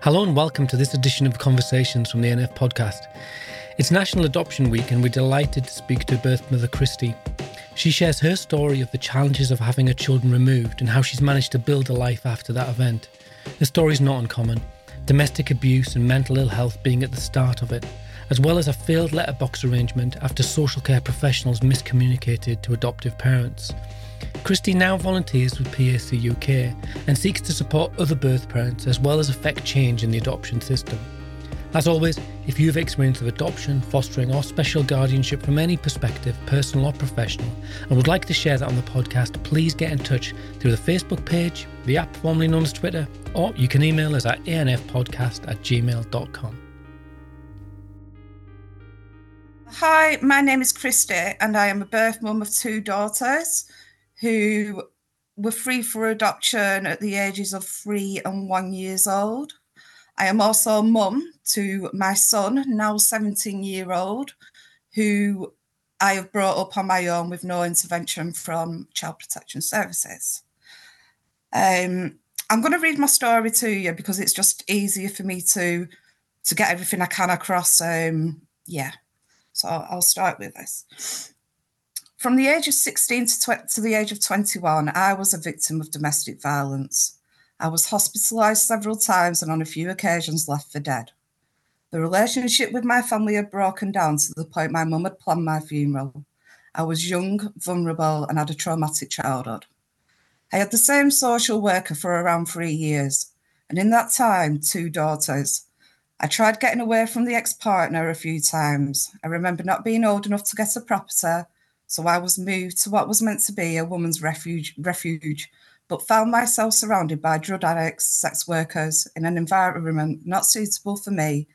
Hello and welcome to this edition of Conversations from the A&F podcast. It's National Adoption Week and we're delighted to speak to birth mother Kristy. She shares her story of the challenges of having her children removed and how she's managed to build a life after that event. The story is not uncommon, domestic abuse and mental ill health being at the start of it, as well as a failed letterbox arrangement after social care professionals miscommunicated to adoptive parents. Kristy now volunteers with PAC UK and seeks to support other birth parents as well as affect change in the adoption system. As always, if you have experience of adoption, fostering, or special guardianship from any perspective, personal or professional, and would like to share that on the podcast, please get in touch through the Facebook page, the app formerly known as Twitter, or you can email us at anfpodcast at gmail.com. Hi, my name is Kristy, and I am a birth mum of two daughters who were free for adoption at the ages of three and one years old. I am also a mum to my son, now 17 year old, who I have brought up on my own with no intervention from Child Protection Services. Um, I'm going to read my story to you because it's just easier for me to to get everything I can across. Um, yeah, so I'll start with this. From the age of 16 to, to the age of 21, I was a victim of domestic violence. I was hospitalised several times and on a few occasions left for dead. The relationship with my family had broken down to the point my mum had planned my funeral. I was young, vulnerable, and had a traumatic childhood. I had the same social worker for around three years, and in that time, two daughters. I tried getting away from the ex partner a few times. I remember not being old enough to get a property so I was moved to what was meant to be a woman's refuge, refuge, but found myself surrounded by drug addicts, sex workers in an environment not suitable for me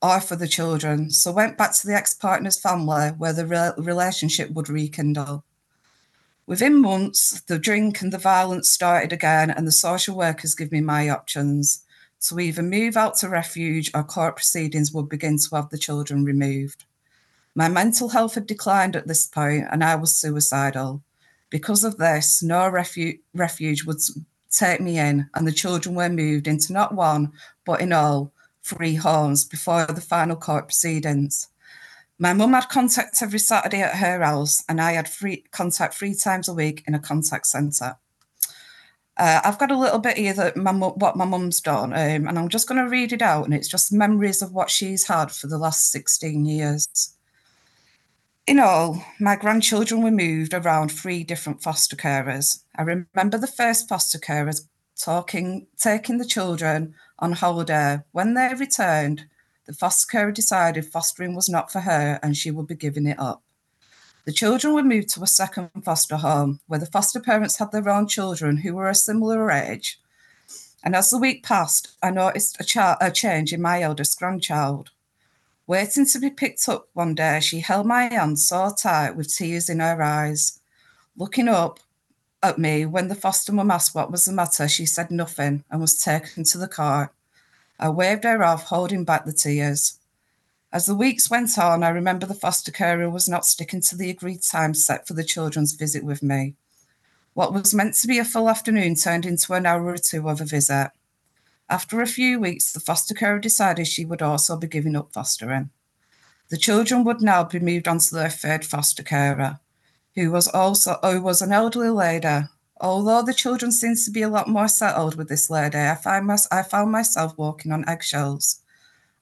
or for the children. So went back to the ex-partner's family where the re- relationship would rekindle. Within months, the drink and the violence started again, and the social workers give me my options to either move out to refuge or court proceedings would begin to have the children removed. My mental health had declined at this point and I was suicidal. Because of this, no refuge, refuge would take me in, and the children were moved into not one, but in all, three homes before the final court proceedings. My mum had contact every Saturday at her house, and I had free contact three times a week in a contact centre. Uh, I've got a little bit here that my what my mum's done, um, and I'm just going to read it out, and it's just memories of what she's had for the last 16 years. In all, my grandchildren were moved around three different foster carers. I remember the first foster carers talking, taking the children on holiday. When they returned, the foster carer decided fostering was not for her and she would be giving it up. The children were moved to a second foster home where the foster parents had their own children who were a similar age. And as the week passed, I noticed a, ch- a change in my eldest grandchild. Waiting to be picked up one day, she held my hand so tight with tears in her eyes. Looking up at me when the foster mum asked what was the matter, she said nothing and was taken to the car. I waved her off, holding back the tears. As the weeks went on, I remember the foster carer was not sticking to the agreed time set for the children's visit with me. What was meant to be a full afternoon turned into an hour or two of a visit. After a few weeks, the foster carer decided she would also be giving up fostering. The children would now be moved on to their third foster carer, who was also who was an elderly lady. Although the children seemed to be a lot more settled with this lady, I, find my, I found myself walking on eggshells.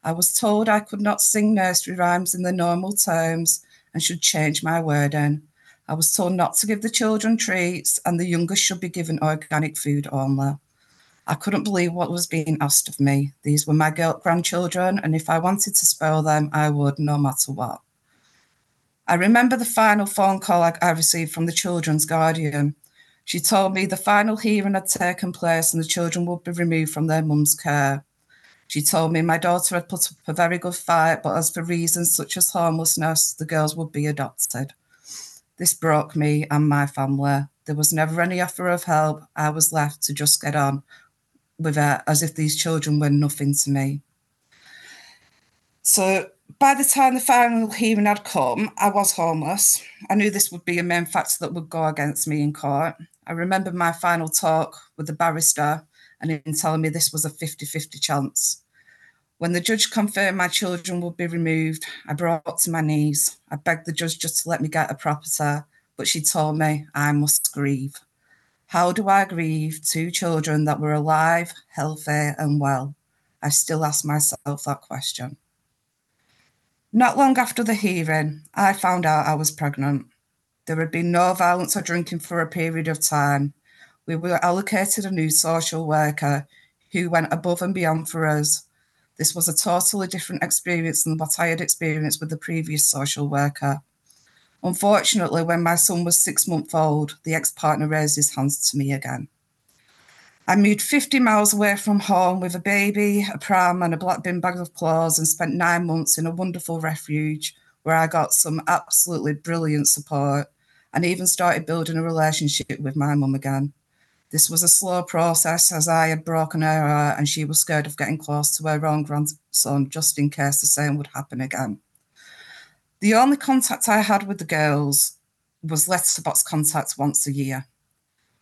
I was told I could not sing nursery rhymes in the normal terms and should change my wording. I was told not to give the children treats and the youngest should be given organic food only. I couldn't believe what was being asked of me. These were my grandchildren, and if I wanted to spoil them, I would, no matter what. I remember the final phone call I received from the children's guardian. She told me the final hearing had taken place and the children would be removed from their mum's care. She told me my daughter had put up a very good fight, but as for reasons such as homelessness, the girls would be adopted. This broke me and my family. There was never any offer of help. I was left to just get on with it as if these children were nothing to me. So by the time the final hearing had come, I was homeless. I knew this would be a main factor that would go against me in court. I remember my final talk with the barrister, and him telling me this was a 50 50 chance. When the judge confirmed my children would be removed, I brought to my knees. I begged the judge just to let me get a property, but she told me I must grieve. How do I grieve two children that were alive, healthy, and well? I still ask myself that question. Not long after the hearing, I found out I was pregnant. There had been no violence or drinking for a period of time. We were allocated a new social worker who went above and beyond for us. This was a totally different experience than what I had experienced with the previous social worker. Unfortunately, when my son was six months old, the ex partner raised his hands to me again. I moved 50 miles away from home with a baby, a pram, and a black bin bag of clothes and spent nine months in a wonderful refuge where I got some absolutely brilliant support and even started building a relationship with my mum again. This was a slow process as I had broken her heart and she was scared of getting close to her own grandson just in case the same would happen again. The only contact I had with the girls was letterbox contact once a year.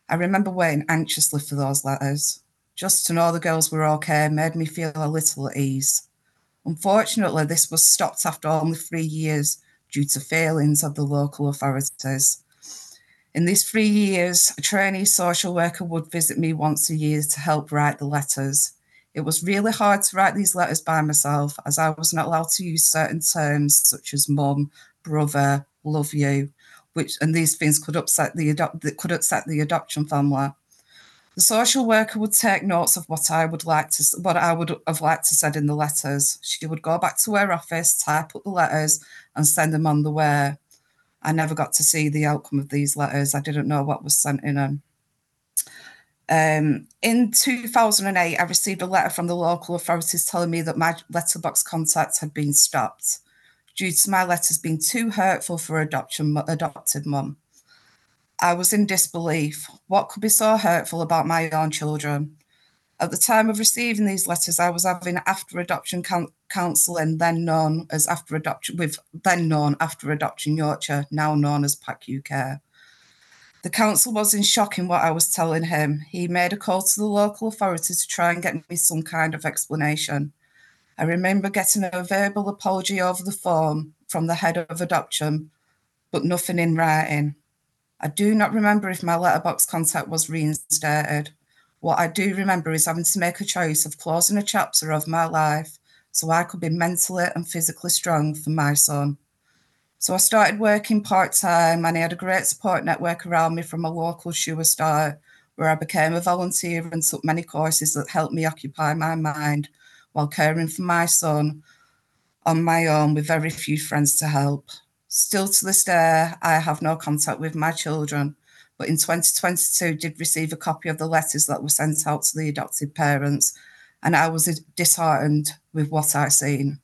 I remember waiting anxiously for those letters. Just to know the girls were okay made me feel a little at ease. Unfortunately, this was stopped after only three years due to failings of the local authorities. In these three years, a trainee social worker would visit me once a year to help write the letters. It was really hard to write these letters by myself as I was not allowed to use certain terms such as mum, brother, love you, which and these things could upset the adopt that could upset the adoption family. The social worker would take notes of what I would like to what I would have liked to said in the letters. She would go back to her office, type up the letters, and send them on the way. I never got to see the outcome of these letters. I didn't know what was sent in them. Um, in 2008, I received a letter from the local authorities telling me that my letterbox contacts had been stopped due to my letters being too hurtful for adoption adopted mum. I was in disbelief. What could be so hurtful about my own children? At the time of receiving these letters, I was having after adoption counselling, then known as after adoption, with then known after adoption Yorkshire, now known as PAC UK. The council was in shock in what I was telling him. He made a call to the local authority to try and get me some kind of explanation. I remember getting a verbal apology over the phone from the head of adoption, but nothing in writing. I do not remember if my letterbox contact was reinstated. What I do remember is having to make a choice of closing a chapter of my life so I could be mentally and physically strong for my son. So I started working part time and I had a great support network around me from a local shoe store where I became a volunteer and took many courses that helped me occupy my mind while caring for my son on my own with very few friends to help. Still to this day, I have no contact with my children but in 2022 did receive a copy of the letters that were sent out to the adopted parents, and I was disheartened with what I seen.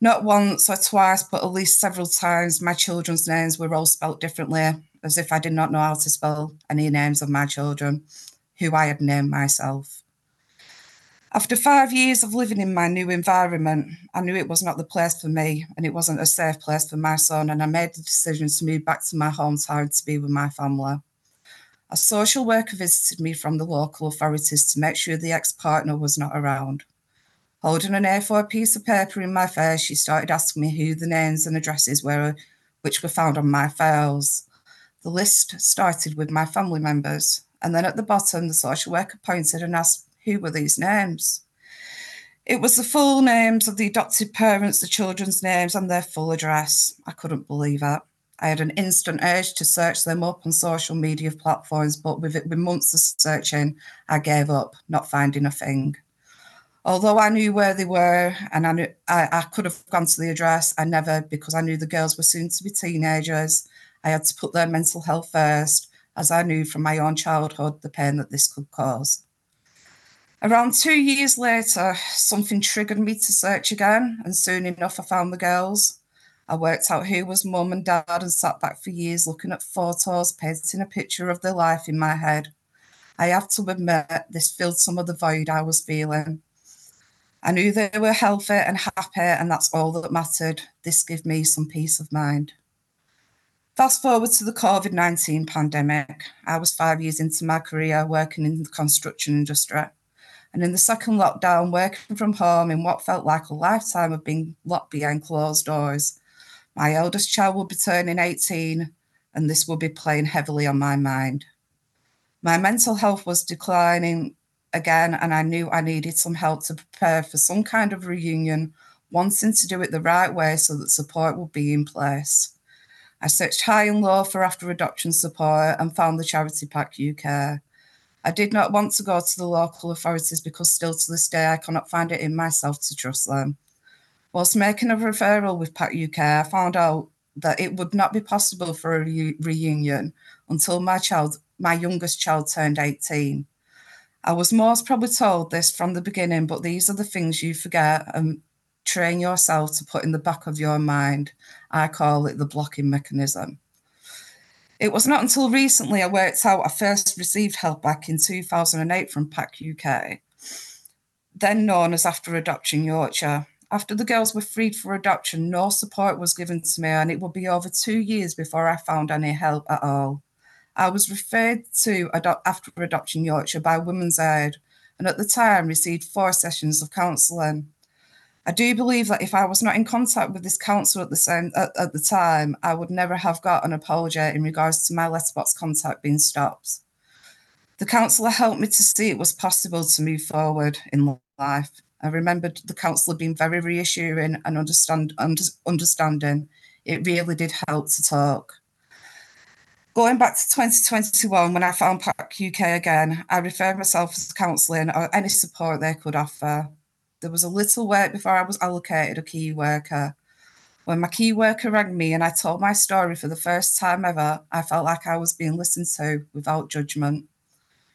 Not once or twice, but at least several times, my children's names were all spelt differently, as if I did not know how to spell any names of my children, who I had named myself. After five years of living in my new environment, I knew it was not the place for me and it wasn't a safe place for my son. And I made the decision to move back to my hometown to be with my family. A social worker visited me from the local authorities to make sure the ex partner was not around. Holding an A4 piece of paper in my face, she started asking me who the names and addresses were, which were found on my files. The list started with my family members, and then at the bottom, the social worker pointed and asked who were these names. It was the full names of the adopted parents, the children's names, and their full address. I couldn't believe it. I had an instant urge to search them up on social media platforms, but with it with months of searching, I gave up, not finding a thing. Although I knew where they were and I knew I, I could have gone to the address, I never because I knew the girls were soon to be teenagers. I had to put their mental health first, as I knew from my own childhood the pain that this could cause. Around two years later, something triggered me to search again, and soon enough, I found the girls. I worked out who was mum and dad and sat back for years looking at photos, painting a picture of their life in my head. I have to admit, this filled some of the void I was feeling. I knew they were healthy and happy, and that's all that mattered. This gave me some peace of mind. Fast forward to the COVID 19 pandemic. I was five years into my career working in the construction industry. And in the second lockdown, working from home in what felt like a lifetime of being locked behind closed doors, my eldest child will be turning 18, and this will be playing heavily on my mind. My mental health was declining again, and I knew I needed some help to prepare for some kind of reunion, wanting to do it the right way so that support would be in place. I searched high and low for after adoption support and found the charity PAC UK. I did not want to go to the local authorities because still to this day I cannot find it in myself to trust them. Whilst making a referral with PAC UK, I found out that it would not be possible for a re- reunion until my child, my youngest child, turned 18. I was most probably told this from the beginning, but these are the things you forget and train yourself to put in the back of your mind. I call it the blocking mechanism. It was not until recently I worked out I first received help back in 2008 from PAC UK, then known as After Adoption Yorkshire. After the girls were freed for adoption, no support was given to me, and it would be over two years before I found any help at all. I was referred to After Adoption Yorkshire by Women's Aid, and at the time received four sessions of counselling. I do believe that if I was not in contact with this counsellor at the same at, at, the time, I would never have got an apology in regards to my letterbox contact being stopped. The counsellor helped me to see it was possible to move forward in life. I remembered the counsellor being very reassuring and understand under, understanding. It really did help to talk. Going back to 2021, when I found PAC UK again, I referred myself to counselling or any support they could offer. There was a little wait before I was allocated a key worker. When my key worker rang me and I told my story for the first time ever, I felt like I was being listened to without judgment.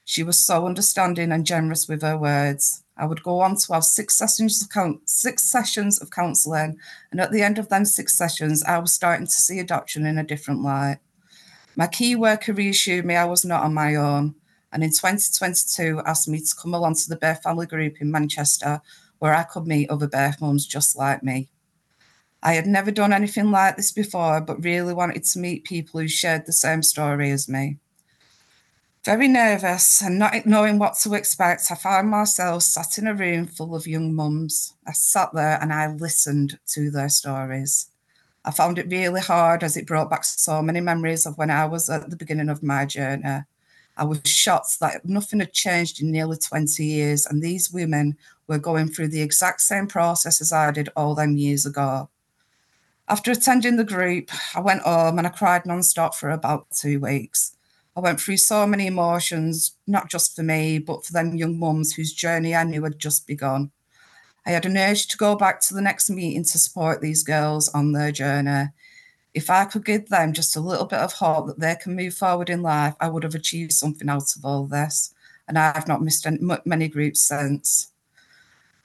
She was so understanding and generous with her words. I would go on to have six sessions of count, six sessions of counselling, and at the end of them six sessions, I was starting to see adoption in a different light. My key worker reassured me I was not on my own, and in 2022 asked me to come along to the Birth Family Group in Manchester where I could meet other birth mums just like me. I had never done anything like this before, but really wanted to meet people who shared the same story as me. Very nervous and not knowing what to expect, I found myself sat in a room full of young mums. I sat there and I listened to their stories. I found it really hard as it brought back so many memories of when I was at the beginning of my journey. I was shocked that nothing had changed in nearly 20 years, and these women were going through the exact same process as I did all them years ago. After attending the group, I went home and I cried nonstop for about two weeks. I went through so many emotions, not just for me, but for them young mums whose journey I knew had just begun. I had an urge to go back to the next meeting to support these girls on their journey if I could give them just a little bit of hope that they can move forward in life, I would have achieved something out of all this. And I've not missed many groups since.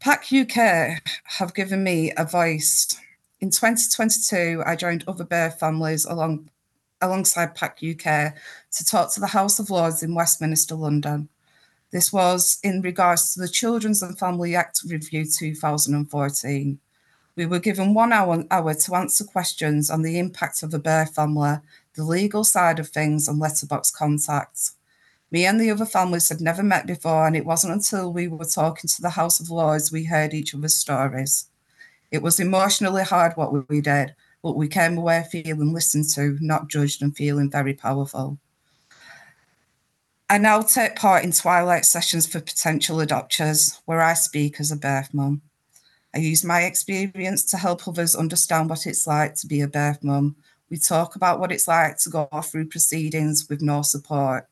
PAC UK have given me a voice. In 2022, I joined other birth families along, alongside PAC UK to talk to the House of Lords in Westminster, London. This was in regards to the Children's and Family Act Review 2014. We were given one hour, hour to answer questions on the impact of a birth family, the legal side of things, and letterbox contacts. Me and the other families had never met before, and it wasn't until we were talking to the House of Lords we heard each other's stories. It was emotionally hard what we did, but we came away feeling listened to, not judged, and feeling very powerful. I now take part in twilight sessions for potential adopters, where I speak as a birth mum. I use my experience to help others understand what it's like to be a birth mum. We talk about what it's like to go through proceedings with no support,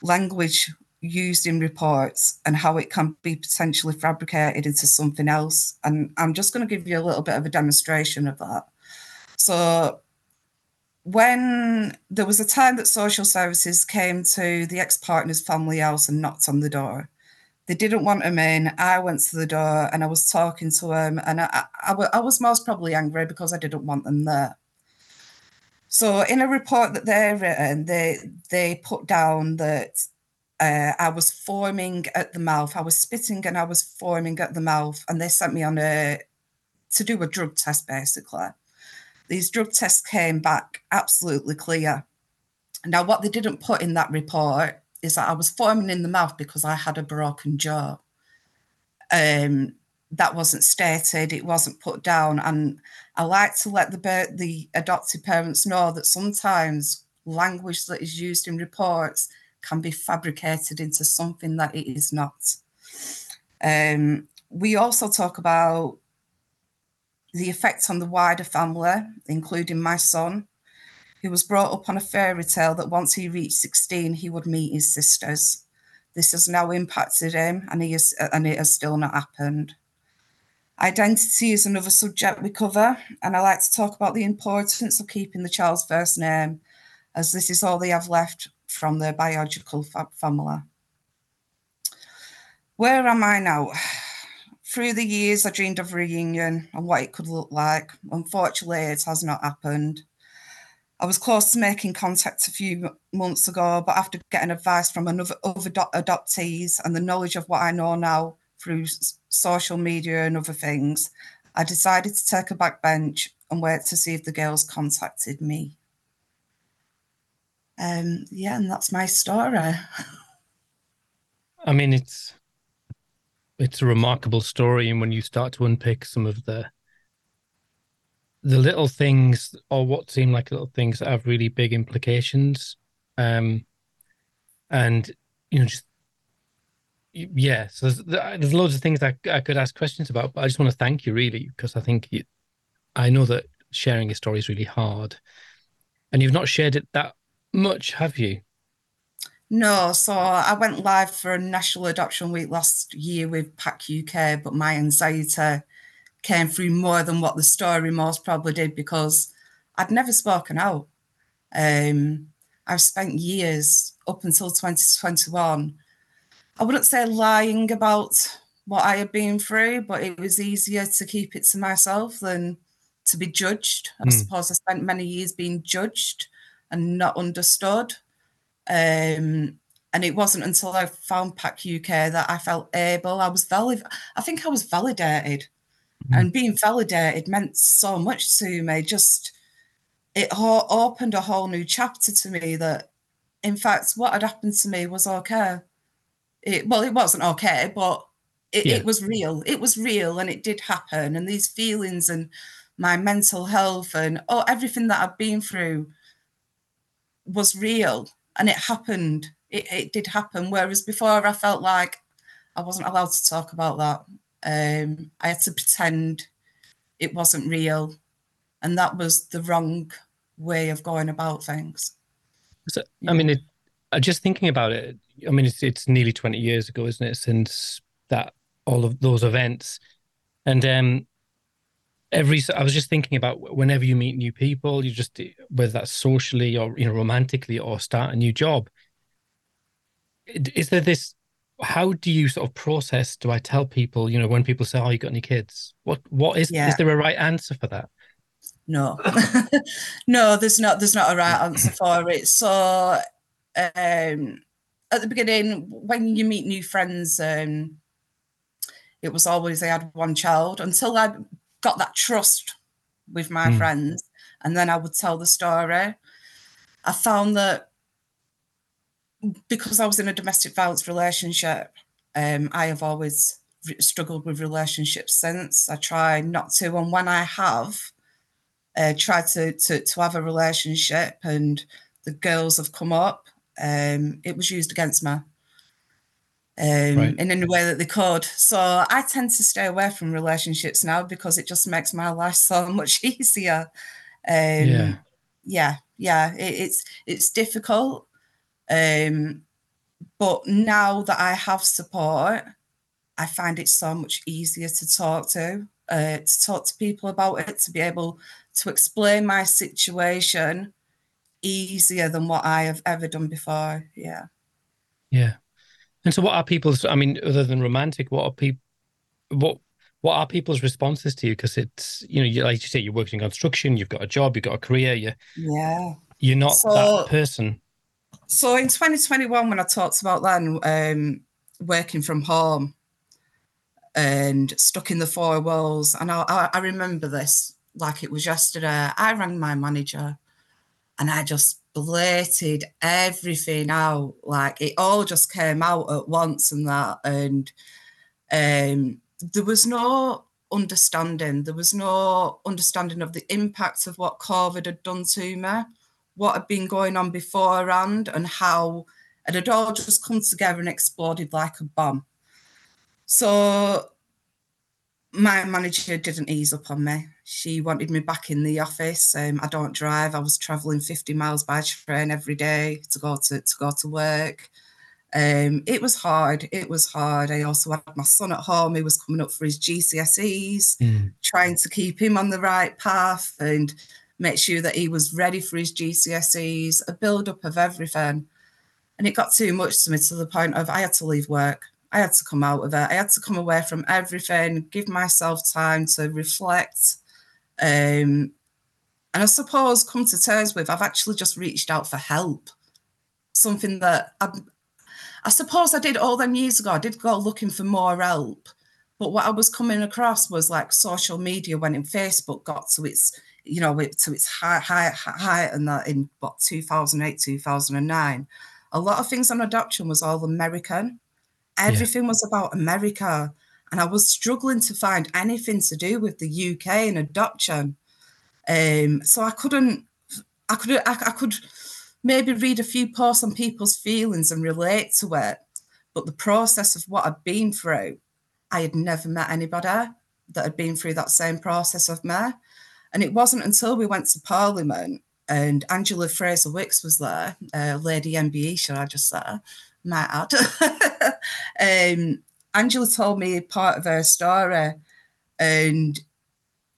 language used in reports, and how it can be potentially fabricated into something else. And I'm just going to give you a little bit of a demonstration of that. So, when there was a time that social services came to the ex partner's family house and knocked on the door, they didn't want him in. I went to the door and I was talking to him, and I, I, I was most probably angry because I didn't want them there. So, in a report that they've written, they they put down that uh, I was foaming at the mouth. I was spitting and I was foaming at the mouth, and they sent me on a to do a drug test. Basically, these drug tests came back absolutely clear. Now, what they didn't put in that report is that I was foaming in the mouth because I had a broken jaw. Um, that wasn't stated, it wasn't put down. And I like to let the, the adopted parents know that sometimes language that is used in reports can be fabricated into something that it is not. Um, we also talk about the effect on the wider family, including my son, who was brought up on a fairy tale that once he reached 16, he would meet his sisters. This has now impacted him, and he is, and it has still not happened. Identity is another subject we cover, and I like to talk about the importance of keeping the child's first name, as this is all they have left from their biological fa- family. Where am I now? Through the years, I dreamed of reunion and what it could look like. Unfortunately, it has not happened. I was close to making contact a few months ago, but after getting advice from another other adoptees and the knowledge of what I know now through social media and other things, I decided to take a back bench and wait to see if the girls contacted me. Um, yeah, and that's my story. I mean, it's it's a remarkable story, and when you start to unpick some of the the little things or what seem like little things that have really big implications, um, and you know, just yeah, so there's, there's loads of things I, I could ask questions about, but I just want to thank you really because I think you, I know that sharing a story is really hard, and you've not shared it that much, have you? No, so I went live for a National Adoption Week last year with PAC UK, but my anxiety came through more than what the story most probably did because I'd never spoken out. Um, I've spent years up until 2021. I wouldn't say lying about what I had been through, but it was easier to keep it to myself than to be judged. I mm. suppose I spent many years being judged and not understood. Um, and it wasn't until I found PAC UK that I felt able. I was valid. I think I was validated, mm-hmm. and being validated meant so much to me. Just it ho- opened a whole new chapter to me. That, in fact, what had happened to me was okay. It well, it wasn't okay, but it, yeah. it was real. It was real, and it did happen. And these feelings and my mental health and oh, everything that I've been through was real and it happened. It, it did happen. Whereas before, I felt like I wasn't allowed to talk about that. Um, I had to pretend it wasn't real, and that was the wrong way of going about things. So, I mean, it, just thinking about it. I mean, it's it's nearly twenty years ago, isn't it, since that all of those events, and um, every i was just thinking about whenever you meet new people you just whether that's socially or you know romantically or start a new job. Is there this how do you sort of process do i tell people you know when people say oh you got any kids? What what is yeah. is there a right answer for that? No. No there's not there's not a right answer for it. So um at the beginning when you meet new friends um it was always I had one child. Until I got that trust with my mm. friends, and then I would tell the story. I found that because I was in a domestic violence relationship, um, I have always struggled with relationships since. I try not to, and when I have, uh, tried to, to to have a relationship, and the girls have come up, um, it was used against me um, right. in any way that they could. So I tend to stay away from relationships now because it just makes my life so much easier. Um, yeah, yeah, yeah. It, it's it's difficult, um, but now that I have support, I find it so much easier to talk to, uh, to talk to people about it, to be able to explain my situation easier than what I have ever done before. Yeah. Yeah. And so, what are people's? I mean, other than romantic, what are people? What what are people's responses to you? Because it's you know, you, like you say, you're working in construction, you've got a job, you've got a career. You yeah, you're not so, that person. So in 2021, when I talked about then um, working from home and stuck in the four walls, and I, I remember this like it was yesterday. I rang my manager, and I just blurted everything out. Like it all just came out at once and that. And Um, there was no understanding. There was no understanding of the impact of what COVID had done to me, what had been going on beforehand, and how it had all just come together and exploded like a bomb. So my manager didn't ease up on me. She wanted me back in the office. Um, I don't drive. I was traveling 50 miles by train every day to go to, to go to work. Um, it was hard. It was hard. I also had my son at home. He was coming up for his GCSEs, mm. trying to keep him on the right path and make sure that he was ready for his GCSEs, a build up of everything. And it got too much to me to the point of I had to leave work. I had to come out of it. I had to come away from everything, give myself time to reflect. Um, and I suppose come to terms with I've actually just reached out for help. Something that I, I suppose I did all them years ago. I did go looking for more help. But what I was coming across was like social media when in Facebook got to its, you know, to its high, high, high, and that in what 2008, 2009. A lot of things on adoption was all American. Everything yeah. was about America. And I was struggling to find anything to do with the UK and adoption. Um, so I couldn't, I could, I, I could maybe read a few posts on people's feelings and relate to it. But the process of what I'd been through, I had never met anybody that had been through that same process of me. And it wasn't until we went to Parliament and Angela Frazer Wicks was there, uh, Lady MBE, should I just say, might add. um, Angela told me part of her story, and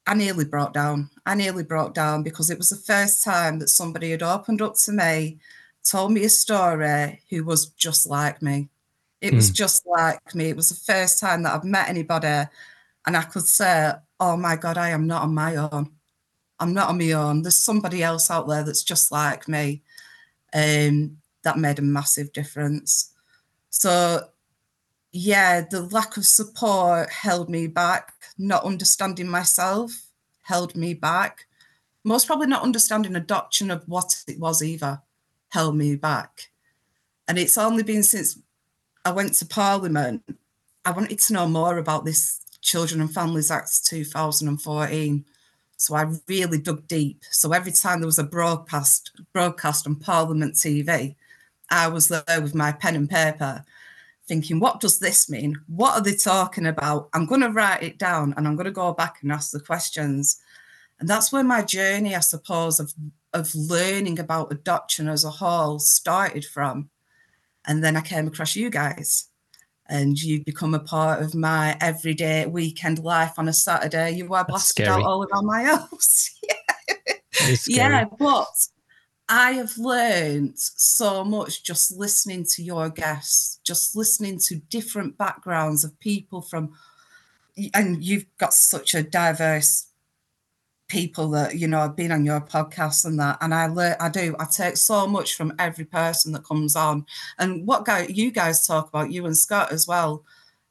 I nearly broke down. I nearly broke down because it was the first time that somebody had opened up to me, told me a story who was just like me. It mm. was hmm. just like me. It was the first time that I've met anybody and I could say, oh my God, I am not on my own. I'm not on my own. There's somebody else out there that's just like me. Um, that made a massive difference. So, yeah, the lack of support held me back. Not understanding myself held me back. Most probably not understanding adoption of what it was either held me back. And it's only been since I went to Parliament, I wanted to know more about this Children and Families Act 2014 so I really dug deep. So every time there was a broadcast broadcast on Parliament TV, I was there with my pen and paper, thinking, what does this mean? What are they talking about? I'm going to write it down and I'm going to go back and ask the questions. And that's where my journey, I suppose, of of learning about adoption as a whole started from. And then I came across you guys and you become a part of my everyday weekend life on a Saturday. You were blasted out all around my house. yeah. yeah, but I have learned so much just listening to your guests, just listening to different backgrounds of people from, and you've got such a diverse people that you know I've been on your podcast and that and i learn i do i take so much from every person that comes on. And what guy you guys talk about you and scott as well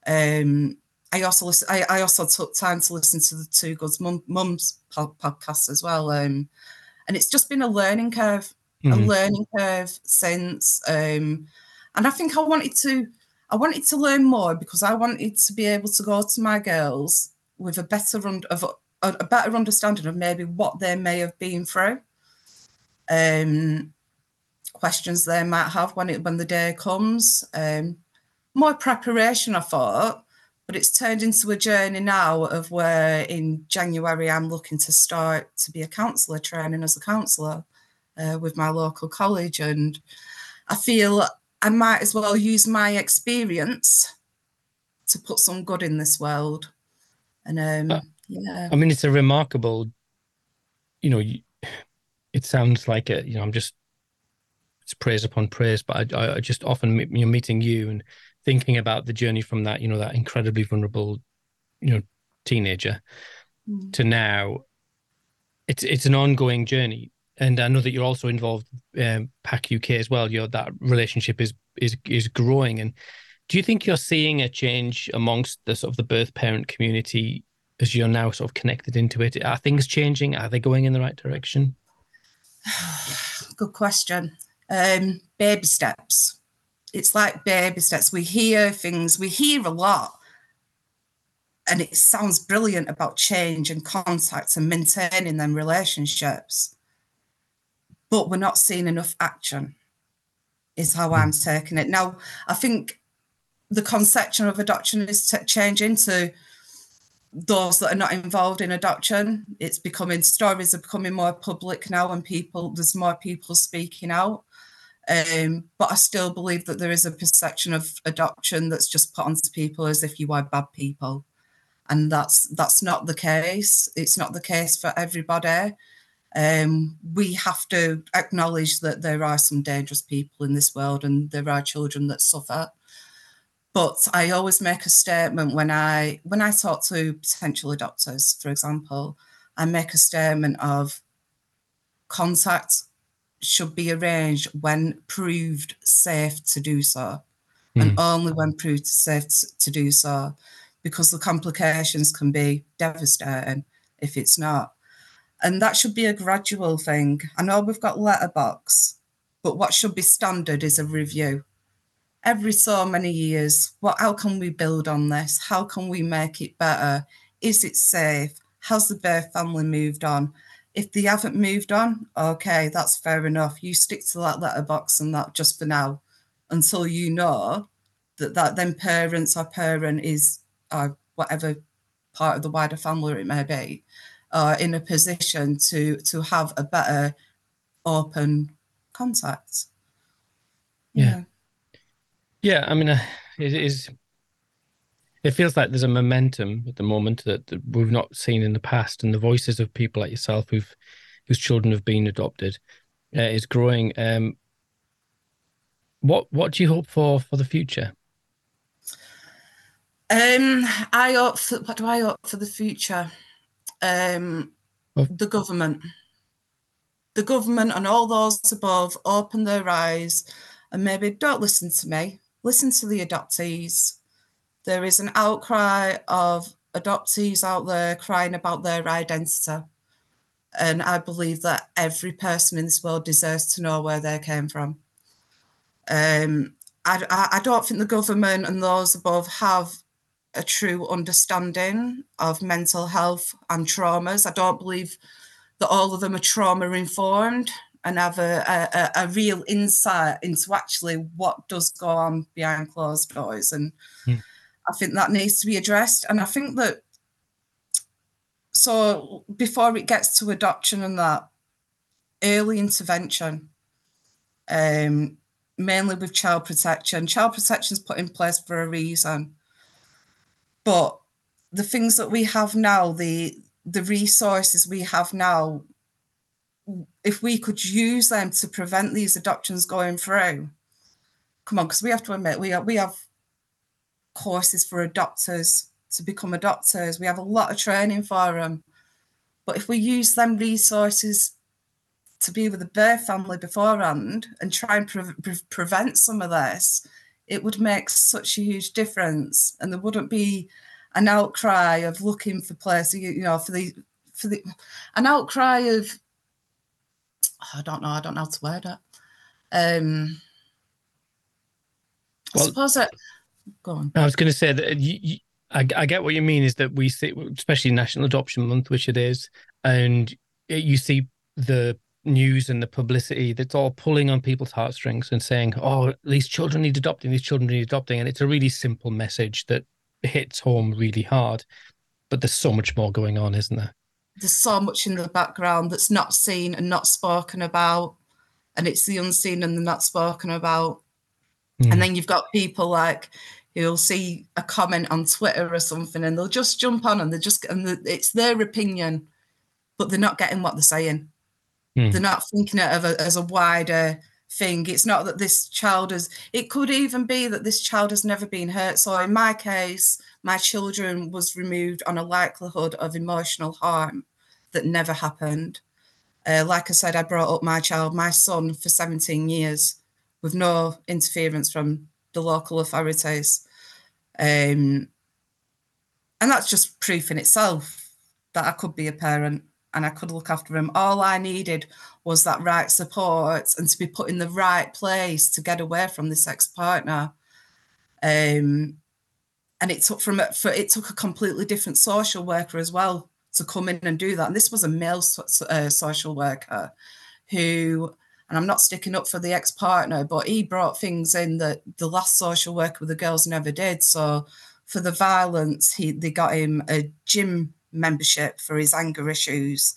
um i also listen i, I also took time to listen to the two goods mum, mums podcast as well um and it's just been a learning curve mm-hmm. a learning curve since um and i think i wanted to i wanted to learn more because i wanted to be able to go to my girls with a better run of a, a better understanding of maybe what they may have been through, um, questions they might have when it when the day comes. Um, more preparation, I thought, but it's turned into a journey now of where in January I'm looking to start to be a counsellor, training as a counsellor uh, with my local college, and I feel I might as well use my experience to put some good in this world. And um, yeah. I mean, it's a remarkable, you know, it sounds like a, you know, I'm just, it's praise upon praise, but I, I just often, you know, meeting you and thinking about the journey from that, you know, that incredibly vulnerable, you know, teenager mm. to now, it's, it's an ongoing journey. And I know that you're also involved um, PAC UK as well. Your that relationship is is is growing. And do you think you're seeing a change amongst the sort of the birth parent community as you're now sort of connected into it? Are things changing? Are they going in the right direction? Good question. Um, baby steps. It's like baby steps. We hear things, we hear a lot, and it sounds brilliant about change and contact and maintaining them relationships but we're not seeing enough action is how i'm hmm. taking it now i think the conception of adoption is t- changing to those that are not involved in adoption it's becoming stories are becoming more public now and people there's more people speaking out um, but I still believe that there is a perception of adoption that's just put onto people as if you are bad people and that's that's not the case. It's not the case for everybody. Um, we have to acknowledge that there are some dangerous people in this world, and there are children that suffer. But I always make a statement when I when I talk to potential adopters, for example, I make a statement of contact should be arranged when proved safe to do so, mm. and only when proved safe to do so because the complications can be devastating if it's not. And that should be a gradual thing. I know we've got letterbox, but what should be standard is a review. Every so many years, what how can we build on this? How can we make it better? Is it safe? Has the birth family moved on? If they haven't moved on, okay, that's fair enough. You stick to that letterbox and that just for now until you know that that then parents or parent is or whatever part of the wider family it may be, are in a position to to have a better open contact. Yeah. Yeah, I mean, uh, it is. It feels like there's a momentum at the moment that, that we've not seen in the past, and the voices of people like yourself who've whose children have been adopted uh, is growing. Um, what what do you hope for for the future? Um, I hope for, what do I hope for the future? Um, the government, the government, and all those above open their eyes and maybe don't listen to me. Listen to the adoptees. There is an outcry of adoptees out there crying about their identity. And I believe that every person in this world deserves to know where they came from. Um, I, I, don't think the government and those above have a true understanding of mental health and traumas. I don't believe that all of them are trauma informed and have a, a, a, real insight into actually what does go on behind closed doors. And mm. I think that needs to be addressed. And I think that so before it gets to adoption and that early intervention, um, mainly with child protection. Child protection is put in place for a reason. But the things that we have now, the the resources we have now, if we could use them to prevent these adoptions going through, come on, because we have to admit we we have courses for adopters to become adopters. We have a lot of training for them. But if we use them resources to be with the birth family beforehand and try and pre- pre- prevent some of this, it would make such a huge difference, and there wouldn't be an outcry of looking for places, you know, for the for the an outcry of I don't know, I don't know how to word it. Um, well, I suppose that. Go on. I was going to say that you, you, I, I get what you mean. Is that we see, especially National Adoption Month, which it is, and you see the news and the publicity that's all pulling on people's heartstrings and saying, "Oh, these children need adopting. These children need adopting," and it's a really simple message that hits home really hard. But there's so much more going on, isn't there? There's so much in the background that's not seen and not spoken about, and it's the unseen and the not spoken about. Mm. And then you've got people like who'll see a comment on Twitter or something, and they'll just jump on and they just and the, it's their opinion, but they're not getting what they're saying. Mm. They're not thinking it of it as a wider thing. It's not that this child has, it could even be that this child has never been hurt. So in my case, my children was removed on a likelihood of emotional harm that never happened. Uh, like I said, I brought up my child, my son, for 17 years with no interference from the local authorities. Um, and that's just proof in itself that I could be a parent and I could look after him. All I needed was that right support and to be put in the right place to get away from this ex partner. Um, and it took from for it took a completely different social worker as well to come in and do that. And this was a male uh, social worker who, and I'm not sticking up for the ex partner, but he brought things in that the last social worker with the girls never did. So for the violence, he they got him a gym membership for his anger issues.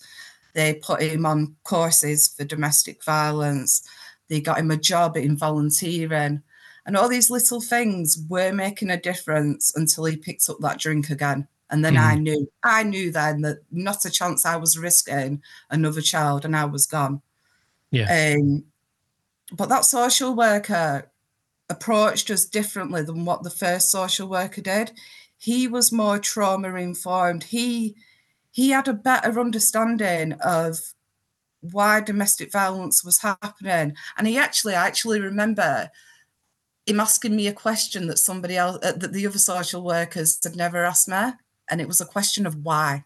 They put him on courses for domestic violence. They got him a job in volunteering. And all these little things were making a difference until he picked up that drink again. And then mm. I knew, I knew then that not a chance I was risking another child and I was gone. Yeah. Um, but that social worker approached us differently than what the first social worker did. He was more trauma informed. He he had a better understanding of why domestic violence was happening. And he actually, I actually remember him asking me a question that somebody else, uh, that the other social workers had never asked me and it was a question of why.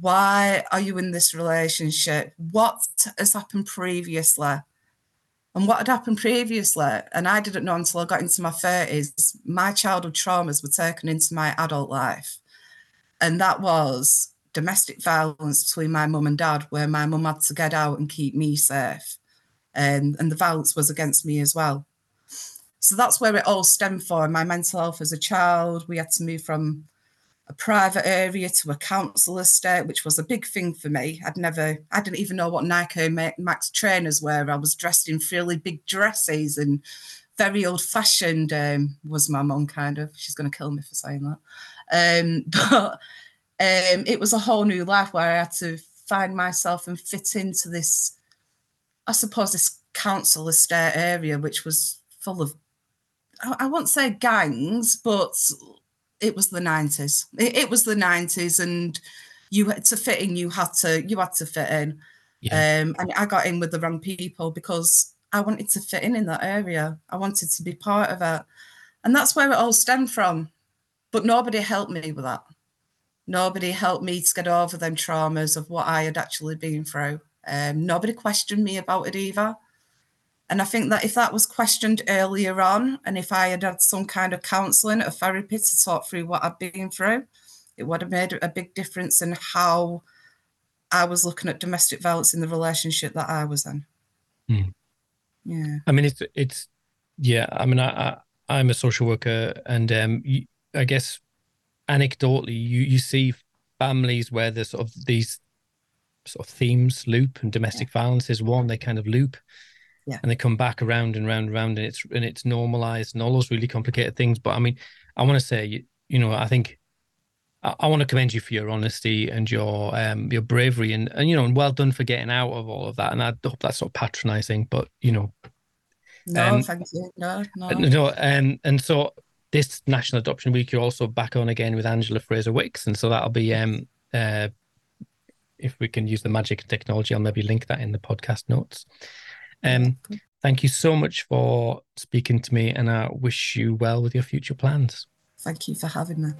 Why are you in this relationship? What has happened previously? And what had happened previously, and I didn't know until I got into my 30s, my childhood traumas were taken into my adult life. And that was domestic violence between my mum and dad, where my mum had to get out and keep me safe. And, and the violence was against me as well. So that's where it all stemmed from. My mental health as a child. We had to move from a private area to a council estate, which was a big thing for me. I'd never, I didn't even know what Nike Max trainers were. I was dressed in really big dresses and very old fashioned, um, was my mum kind of. She's going to kill me for saying that. Um, but um, it was a whole new life where I had to find myself and fit into this, I suppose, this council estate area, which was full of, I, I won't say gangs, but it was the 90s it, it, was the 90s and you had to fit in you had to you had to fit in. Yeah. um, and i got in with the wrong people because i wanted to fit in in that area. I wanted to be part of it. And that's where it all stemmed from. But nobody helped me with that. Nobody helped me to get over them traumas of what i had actually been through. Um, nobody questioned me about it either and I think that if that was questioned earlier on, and if I had had some kind of counselling or therapy to talk through what I've been through, it would have made a big difference in how I was looking at domestic violence in the relationship that I was in. Mm. Yeah. I mean, it's, it's, yeah, I mean, I, I am a social worker and um, you, I guess anecdotally, you, you see families where there's sort of these sort of themes loop and domestic yeah. violence is one, they kind of loop yeah. and they come back around and round and round and it's and it's normalized and all those really complicated things. But i mean i want to say you, you know i think I, I, want to commend you for your honesty and your um your bravery and, and you know and well done for getting out of all of that. And i hope that's not patronizing but you know. No um, thank you. No no. no um, and so this national adoption week you're also back on again with Angela Frazer-Wicks and so that'll be um uh if we can use the magic technology i'll maybe link that in the podcast notes um, thank you so much for speaking to me, and I wish you well with your future plans. Thank you for having me.